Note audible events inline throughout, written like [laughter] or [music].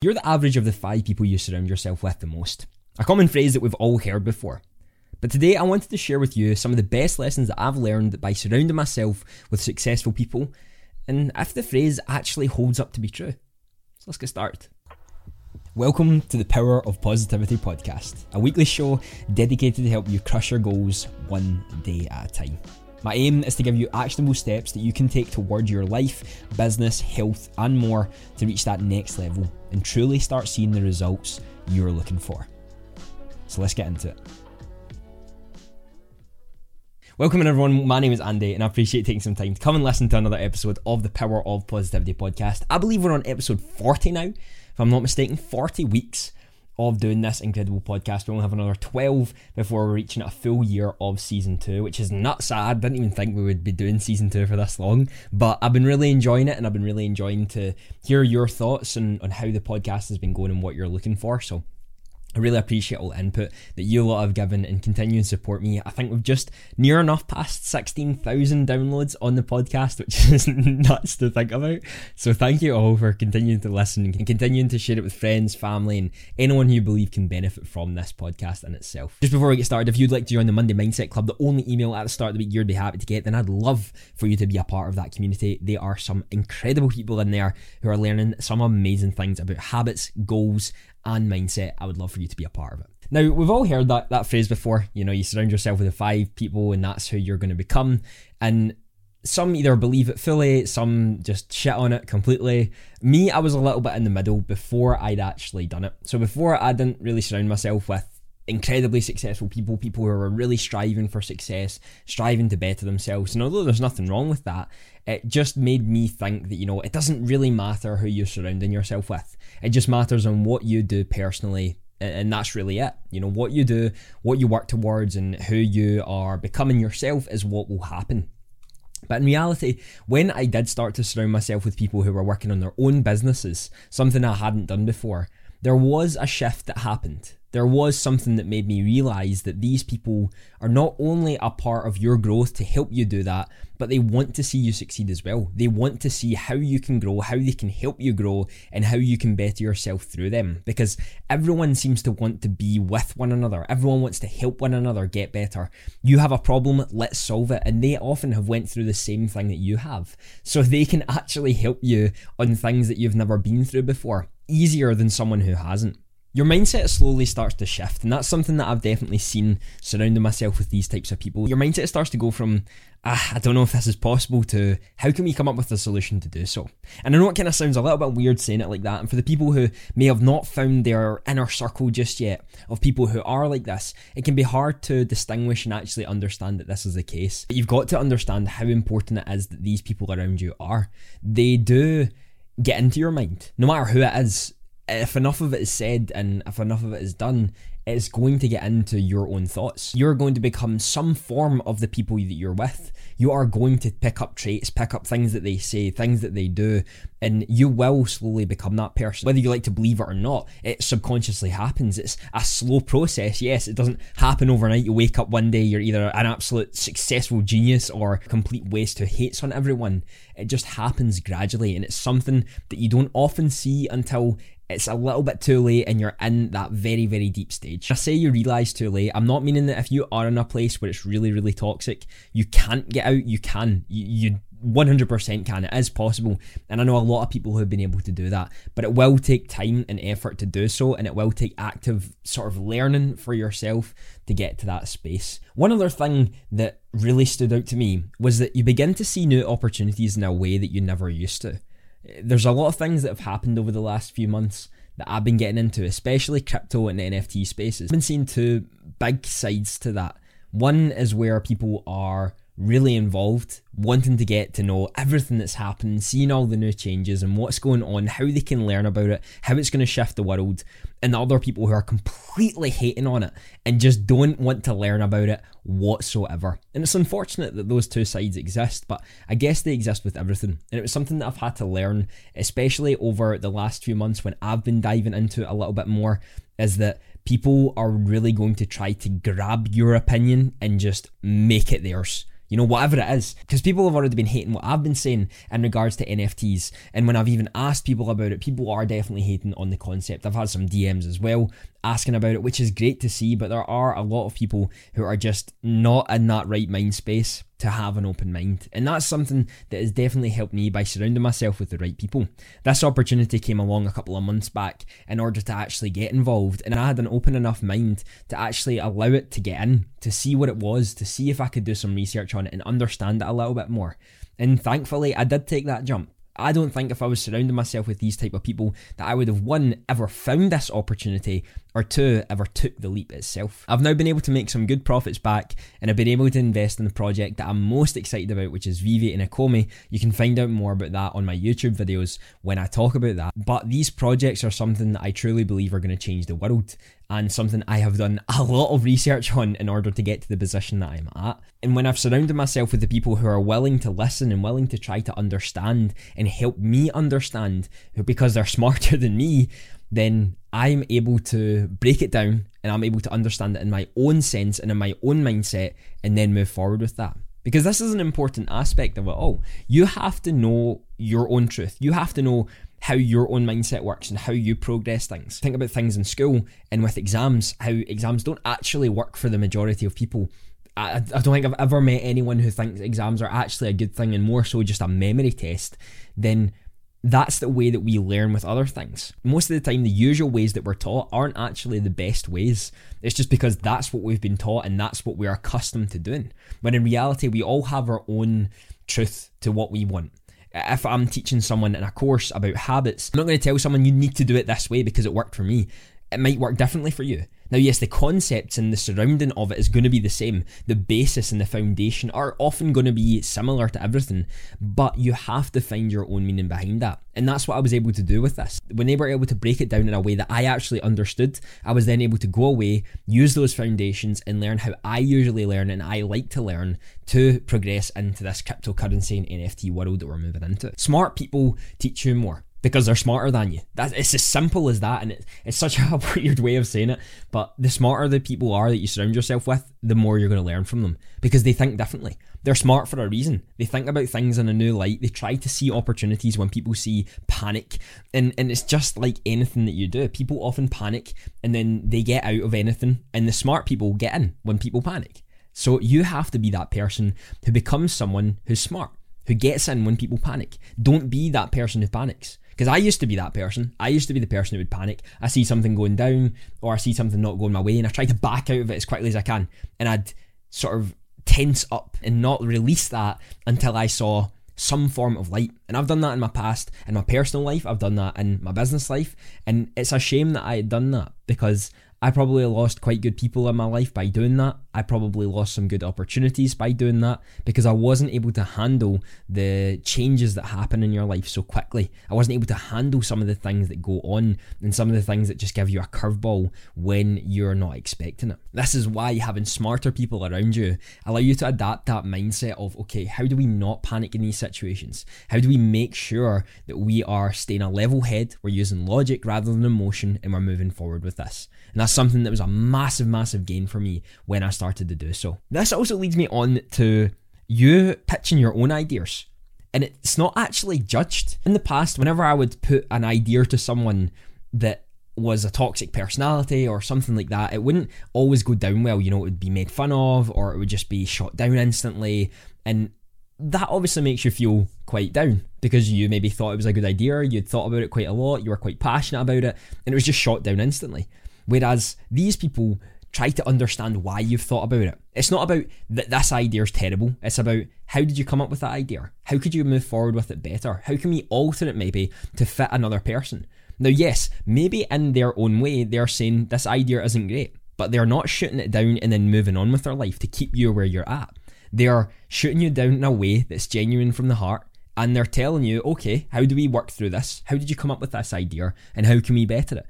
You're the average of the five people you surround yourself with the most. A common phrase that we've all heard before. But today I wanted to share with you some of the best lessons that I've learned by surrounding myself with successful people and if the phrase actually holds up to be true. So let's get started. Welcome to the Power of Positivity podcast, a weekly show dedicated to help you crush your goals one day at a time. My aim is to give you actionable steps that you can take toward your life, business, health, and more to reach that next level and truly start seeing the results you're looking for. So let's get into it. Welcome everyone, my name is Andy and I appreciate taking some time to come and listen to another episode of the Power of Positivity podcast. I believe we're on episode 40 now, if I'm not mistaken, 40 weeks of doing this incredible podcast. We only have another 12 before we're reaching a full year of season two, which is not sad. Didn't even think we would be doing season two for this long, but I've been really enjoying it and I've been really enjoying to hear your thoughts on, on how the podcast has been going and what you're looking for. So I really appreciate all the input that you lot have given and continue to support me. I think we've just near enough past 16,000 downloads on the podcast, which [laughs] is nuts to think about. So thank you all for continuing to listen and continuing to share it with friends, family, and anyone who you believe can benefit from this podcast in itself. Just before we get started, if you'd like to join the Monday Mindset Club, the only email at the start of the week you'd be happy to get, then I'd love for you to be a part of that community. There are some incredible people in there who are learning some amazing things about habits, goals, and mindset, I would love for you to be a part of it. Now, we've all heard that, that phrase before. You know, you surround yourself with the five people and that's who you're going to become. And some either believe it fully, some just shit on it completely. Me, I was a little bit in the middle before I'd actually done it. So before I didn't really surround myself with incredibly successful people, people who are really striving for success, striving to better themselves. And although there's nothing wrong with that, it just made me think that, you know, it doesn't really matter who you're surrounding yourself with. It just matters on what you do personally. And that's really it. You know, what you do, what you work towards, and who you are becoming yourself is what will happen. But in reality, when I did start to surround myself with people who were working on their own businesses, something I hadn't done before, there was a shift that happened there was something that made me realize that these people are not only a part of your growth to help you do that, but they want to see you succeed as well. They want to see how you can grow, how they can help you grow, and how you can better yourself through them. Because everyone seems to want to be with one another. Everyone wants to help one another get better. You have a problem, let's solve it. And they often have went through the same thing that you have. So they can actually help you on things that you've never been through before, easier than someone who hasn't your mindset slowly starts to shift and that's something that i've definitely seen surrounding myself with these types of people. Your mindset starts to go from ah, i don't know if this is possible to how can we come up with a solution to do so? And i know it kind of sounds a little bit weird saying it like that and for the people who may have not found their inner circle just yet of people who are like this it can be hard to distinguish and actually understand that this is the case. But you've got to understand how important it is that these people around you are. They do get into your mind no matter who it is if enough of it is said and if enough of it is done, it's going to get into your own thoughts. You're going to become some form of the people that you're with. You are going to pick up traits, pick up things that they say, things that they do, and you will slowly become that person. Whether you like to believe it or not, it subconsciously happens. It's a slow process. Yes, it doesn't happen overnight. You wake up one day, you're either an absolute successful genius or complete waste who hates on everyone. It just happens gradually, and it's something that you don't often see until it's a little bit too late and you're in that very, very deep stage. I say you realise too late, I'm not meaning that if you are in a place where it's really, really toxic, you can't get out, you can. You, you 100% can. It is possible. And I know a lot of people who have been able to do that, but it will take time and effort to do so. And it will take active sort of learning for yourself to get to that space. One other thing that really stood out to me was that you begin to see new opportunities in a way that you never used to there's a lot of things that have happened over the last few months that I've been getting into, especially crypto and NFT spaces. I've been seeing two big sides to that. One is where people are really involved, wanting to get to know everything that's happening, seeing all the new changes and what's going on, how they can learn about it, how it's going to shift the world, and the other people who are completely hating on it and just don't want to learn about it whatsoever. And it's unfortunate that those two sides exist, but I guess they exist with everything. And it was something that I've had to learn, especially over the last few months when I've been diving into it a little bit more, is that people are really going to try to grab your opinion and just make it theirs you know, whatever it is. Because people have already been hating what I've been saying in regards to NFTs. And when I've even asked people about it, people are definitely hating on the concept. I've had some DMs as well asking about it, which is great to see, but there are a lot of people who are just not in that right mind space to have an open mind. And that's something that has definitely helped me by surrounding myself with the right people. This opportunity came along a couple of months back in order to actually get involved, and I had an open enough mind to actually allow it to get in, to see what it was, to see if I could do some research on it and understand it a little bit more. And thankfully, I did take that jump. I don't think if I was surrounding myself with these type of people that I would have one ever found this opportunity or two ever took the leap itself. I've now been able to make some good profits back and I've been able to invest in the project that I'm most excited about, which is VeVe and Ecomi. You can find out more about that on my YouTube videos when I talk about that. But these projects are something that I truly believe are going to change the world and something I have done a lot of research on in order to get to the position that I'm at. And when I've surrounded myself with the people who are willing to listen and willing to try to understand and help me understand because they're [laughs] smarter than me, then I'm able to break it down and I'm able to understand it in my own sense and in my own mindset and then move forward with that. Because this is an important aspect of it all. You have to know your own truth. You have to know how your own mindset works and how you progress things. Think about things in school and with exams, how exams don't actually work for the majority of people. I, I don't think I've ever met anyone who thinks exams are actually a good thing and more so just a memory test. Then that's the way that we learn with other things. Most of the time, the usual ways that we're taught aren't actually the best ways. It's just because that's what we've been taught and that's what we're accustomed to doing. When in reality, we all have our own truth to what we want if I'm teaching someone in a course about habits, I'm not going to tell someone you need to do it this way because it worked for me. It might work differently for you. Now, yes, the concepts and the surrounding of it is going to be the same. The basis and the foundation are often going to be similar to everything, but you have to find your own meaning behind that. And that's what I was able to do with this. When they were able to break it down in a way that I actually understood, I was then able to go away, use those foundations, and learn how I usually learn and I like to learn to progress into this cryptocurrency and NFT world that we're moving into. Smart people teach you more because they're smarter than you. That it's as simple as that, and it, it's such a [laughs] weird way of saying it. But the smarter the people are that you surround yourself with, the more you're going to learn from them because they think differently. They're smart for a reason. They think about things in a new light. They try to see opportunities when people see panic, and and it's just like anything that you do. People often panic, and then they get out of anything, and the smart people get in when people panic. So you have to be that person who becomes someone who's smart, who gets in when people panic. Don't be that person who panics because I used to be that person. I used to be the person who would panic. I see something going down or I see something not going my way and I try to back out of it as quickly as I can. And I'd sort of tense up and not release that until I saw some form of light. And I've done that in my past, in my personal life, I've done that in my business life. And it's a shame that I had done that because I probably lost quite good people in my life by doing that. I probably lost some good opportunities by doing that because I wasn't able to handle the changes that happen in your life so quickly. I wasn't able to handle some of the things that go on and some of the things that just give you a curveball when you're not expecting it. This is why having smarter people around you allow you to adapt that mindset of okay, how do we not panic in these situations? How do we make sure that we are staying a level head, we're using logic rather than emotion, and we're moving forward with this? And that's something that was a massive, massive gain for me when I started to do so. This also leads me on to you pitching your own ideas. And it's not actually judged. In the past, whenever I would put an idea to someone that was a toxic personality or something like that, it wouldn't always go down well. You know, it would be made fun of or it would just be shot down instantly. And that obviously makes you feel quite down because you maybe thought it was a good idea, you'd thought about it quite a lot, you were quite passionate about it, and it was just shot down instantly. Whereas these people try to understand why you've thought about it. It's not about that this idea is terrible. It's about how did you come up with that idea? How could you move forward with it better? How can we alter it maybe to fit another person? Now, yes, maybe in their own way, they're saying this idea isn't great, but they're not shooting it down and then moving on with their life to keep you where you're at. They are shooting you down in a way that's genuine from the heart and they're telling you, okay, how do we work through this? How did you come up with this idea and how can we better it?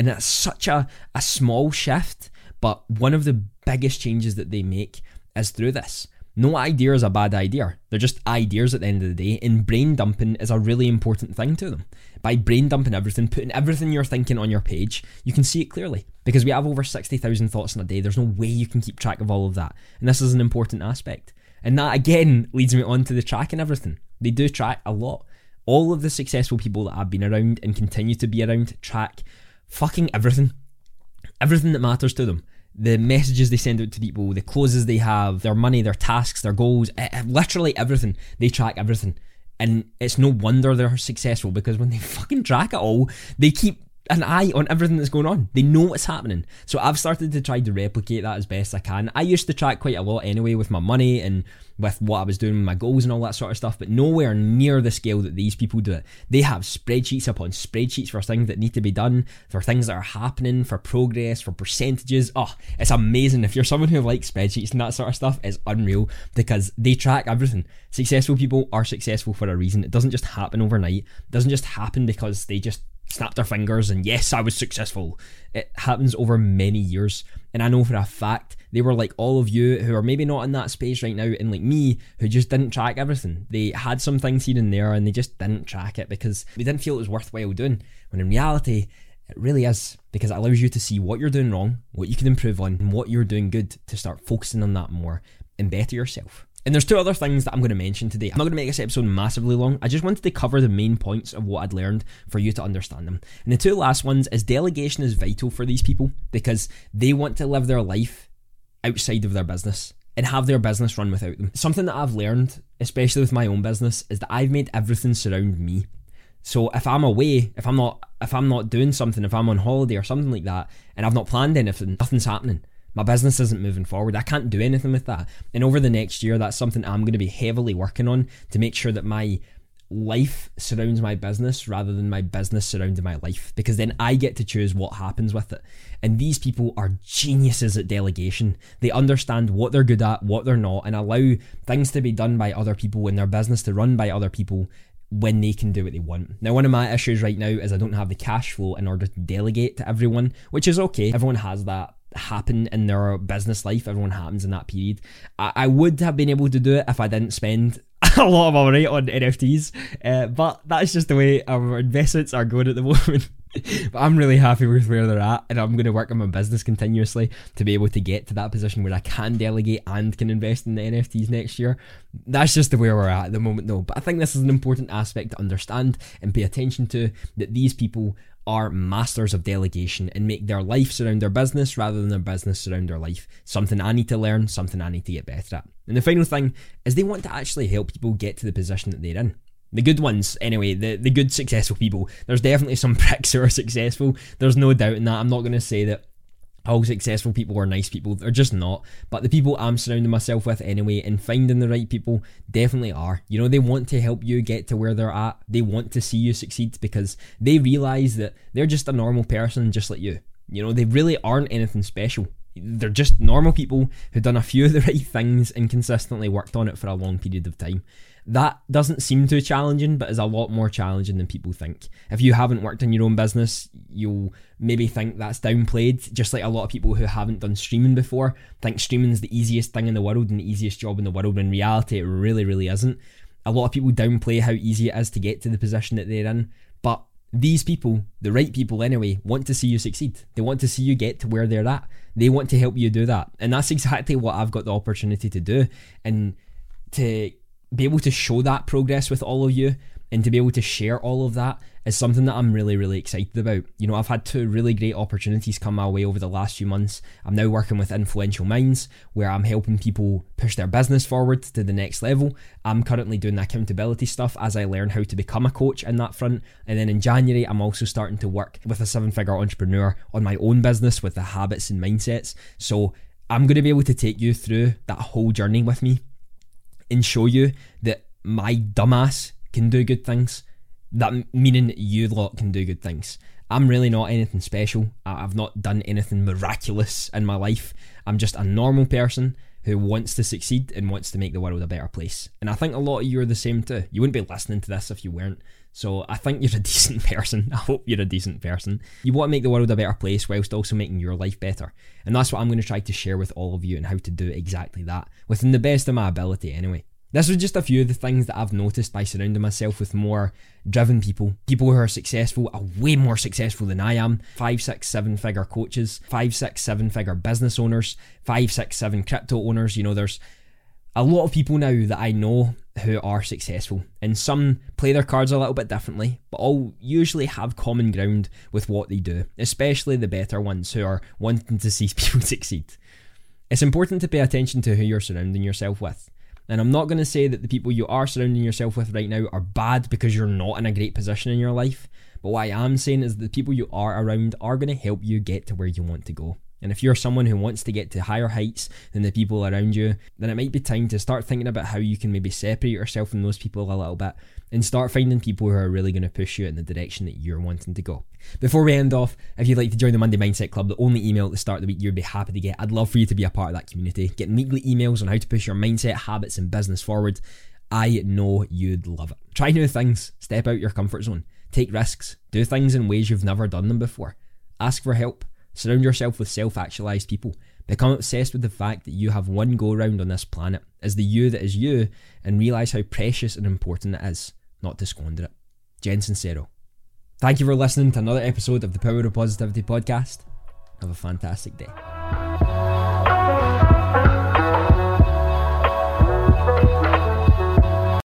And it's such a, a small shift, but one of the biggest changes that they make is through this. No idea is a bad idea. They're just ideas at the end of the day, and brain dumping is a really important thing to them. By brain dumping everything, putting everything you're thinking on your page, you can see it clearly. Because we have over 60,000 thoughts in a day, there's no way you can keep track of all of that. And this is an important aspect. And that again leads me on to the tracking everything. They do track a lot. All of the successful people that I've been around and continue to be around track fucking everything. Everything that matters to them. The messages they send out to people, the closes they have, their money, their tasks, their goals, literally everything. They track everything. And it's no wonder they're successful because when they [laughs] fucking track it all, they keep an eye on everything that's going on. They know what's happening. So I've started to try to replicate that as best I can. I used to track quite a lot anyway with my money and with what I was doing, my goals and all that sort of stuff, but nowhere near the scale that these people do it. They have spreadsheets upon spreadsheets for things that need to be done, for things that are happening, for progress, for percentages. Oh, it's amazing. If you're someone who likes spreadsheets and that sort of stuff, it's unreal because they track everything. Successful people are successful for a reason. It doesn't just happen overnight. It doesn't just happen because they just snapped their fingers and yes, I was successful. It happens over many years. And I know for a fact they were like all of you who are maybe not in that space right now, and like me who just didn't track everything. They had some things here and there and they just didn't track it because they didn't feel it was worthwhile doing. When in reality, it really is because it allows you to see what you're doing wrong, what you can improve on, and what you're doing good to start focusing on that more and better yourself. And there's two other things that I'm going to mention today. I'm not going to make this episode massively long. I just wanted to cover the main points of what I'd learned for you to understand them. And the two last ones is delegation is vital for these people because they want to live their life outside of their business and have their business run without them. Something that I've learned, especially with my own business, is that I've made everything surround me. So if I'm away, if I'm not if I'm not doing something, if I'm on holiday or something like that, and I've not planned anything, nothing's happening my business isn't moving forward. I can't do anything with that. And over the next year, that's something I'm going to be heavily working on to make sure that my life surrounds my business rather than my business surrounding my life because then I get to choose what happens with it. And these people are geniuses at delegation. They understand what they're good at, what they're not, and allow things to be done by other people and their business to run by other people when they can do what they want. Now, one of my issues right now is I don't have the cash flow in order to delegate to everyone, which is okay. Everyone has that happen in their business life. Everyone happens in that period. I, I would have been able to do it if I didn't spend [laughs] a lot of money on NFTs, uh, but that's just the way our investments are going at the [laughs] moment. but I'm really happy with where they're at, and I'm going to work on my business continuously to be able to get to that position where I can delegate and can invest in the NFTs next year. That's just the way we're at at the moment, though. But I think this is an important aspect to understand and pay attention to that these people are masters of delegation and make their life surround their business rather than their business surround their life. Something I need to learn, something I need to get better at. And the final thing is they want to actually help people get to the position that they're in. The good ones, anyway, the, the good successful people. There's definitely some [laughs] pricks who are successful. There's no doubt in that. I'm not going to say that all successful people are nice people. They're just not. But the people I'm surrounding myself with anyway and finding the right people definitely are. You know, they want to help you get to where they're at. They want to see you succeed because they realize that they're just a normal person just like you. You know, they really aren't anything special. They're just normal people who've done a few of the [laughs] right things and consistently worked on it for a long period of time that doesn't seem too challenging, but is a lot more challenging than people think. If you haven't worked in your own business, you'll maybe think that's downplayed, just like a lot of people who haven't done streaming before think streaming is the easiest thing in the world and the easiest job in the world. In reality, it really, really isn't. A lot of people downplay how easy it is to get to the position that they're in, but these people, the right people anyway, want to see you succeed. They want to see you get to where they're at. They want to help you do that. And that's exactly what I've got the opportunity to do. And to be able to show that progress with all of you and to be able to share all of that is something that I'm really, really excited about. You know, I've had two really great opportunities come my way over the last few months. I'm now working with Influential Minds, where I'm helping people push their business forward to the next level. I'm currently doing the accountability stuff as I learn how to become a coach in that front. And then in January, I'm also starting to work with a seven figure entrepreneur on my own business with the habits and mindsets. So I'm going to be able to take you through that whole journey with me and show you that my dumbass can do good things. That meaning you lot can do good things. I'm really not anything special. I've not done anything miraculous in my life. I'm just a normal person who wants to succeed and wants to make the world a better place. And I think a lot of you are the same too. You wouldn't be listening to this if you weren't. So I think you're a [laughs] decent person. I hope you're a decent person. You want to make the world a better place whilst also making your life better. And that's what I'm going to try to share with all of you and how to do exactly that within the best of my ability anyway. This was just a few of the things that I've noticed by surrounding myself with more driven people, people who are successful, are way more successful than I am. Five, six, seven figure coaches, five, six, seven figure business owners, five, six, seven crypto owners. You know, there's A lot of people now that I know who are successful, and some play their cards a little bit differently, but all usually have common ground with what they do, especially the better ones who are wanting to see [laughs] people succeed. It's important to pay attention to who you're surrounding yourself with. And I'm not going to say that the people you are surrounding yourself with right now are bad because you're not in a great position in your life. But what I am saying is the people you are around are going to help you get to where you want to go. And if you're someone who wants to get to higher heights than the people around you, then it might be time to start thinking about how you can maybe separate yourself from those people a little bit and start finding people who are really going to push you in the direction that you're wanting to go. Before we end off, if you'd like to join the Monday Mindset Club, the only email at the start of the week you'd be happy to get, I'd love for you to be a part of that community. Getting weekly emails on how to push your mindset, habits, and business forward. I know you'd love it. Try new things, step out your comfort zone, take risks, do things in ways you've never done them before, ask for help Surround yourself with self actualized people. Become obsessed with the fact that you have one go round on this planet as the you that is you and realize how precious and important it is not to squander it. Jen Sincero. Thank you for listening to another episode of the Power of Positivity podcast. Have a fantastic day.